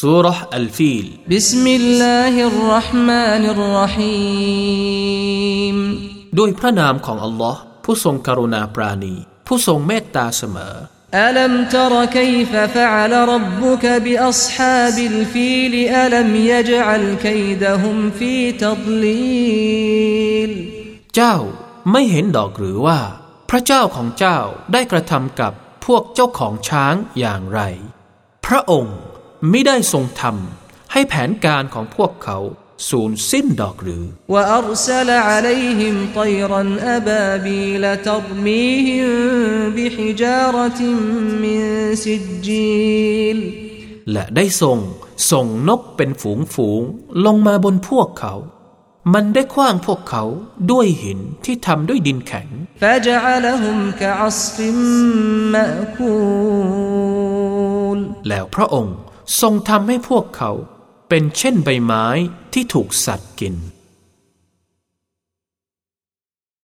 สุรห์อัลฟีล بسم الله الرحمن الرحيم ด้วยพระนามของอัลลอฮ์ผู้ทรงกรุณาปราณี ผู้ทรงเมตตาเสมอ ألم تر كيف فعل ربك بأصحاب الفيل ألم يجعل كيدهم في تضليل เจ้าไม่เห็นดอกหรือว่า พระเจ้าของเจ้าได้กระทำกับพวกเจ้าของช้างอย่างไร พระองค์ ไม่ได้ทรงทำให้แผนการของพวกเขาสูญสิ้นดอกหรือ وأرسل عليهم طيرا أبابيل ترميهم بحجارة من سجيل และได้ทรงส่งนกเป็นฝูงฝูงๆลงมาบนพวกเขา มันได้คว้างพวกเขาด้วยหินที่ทำด้วยดินแข็ง فجعلهم كعصف مأكول แล้วพระองค์ ทรงทำให้พวกเขาเป็นเช่นใบไม้ที่ถูกสัตว์กิน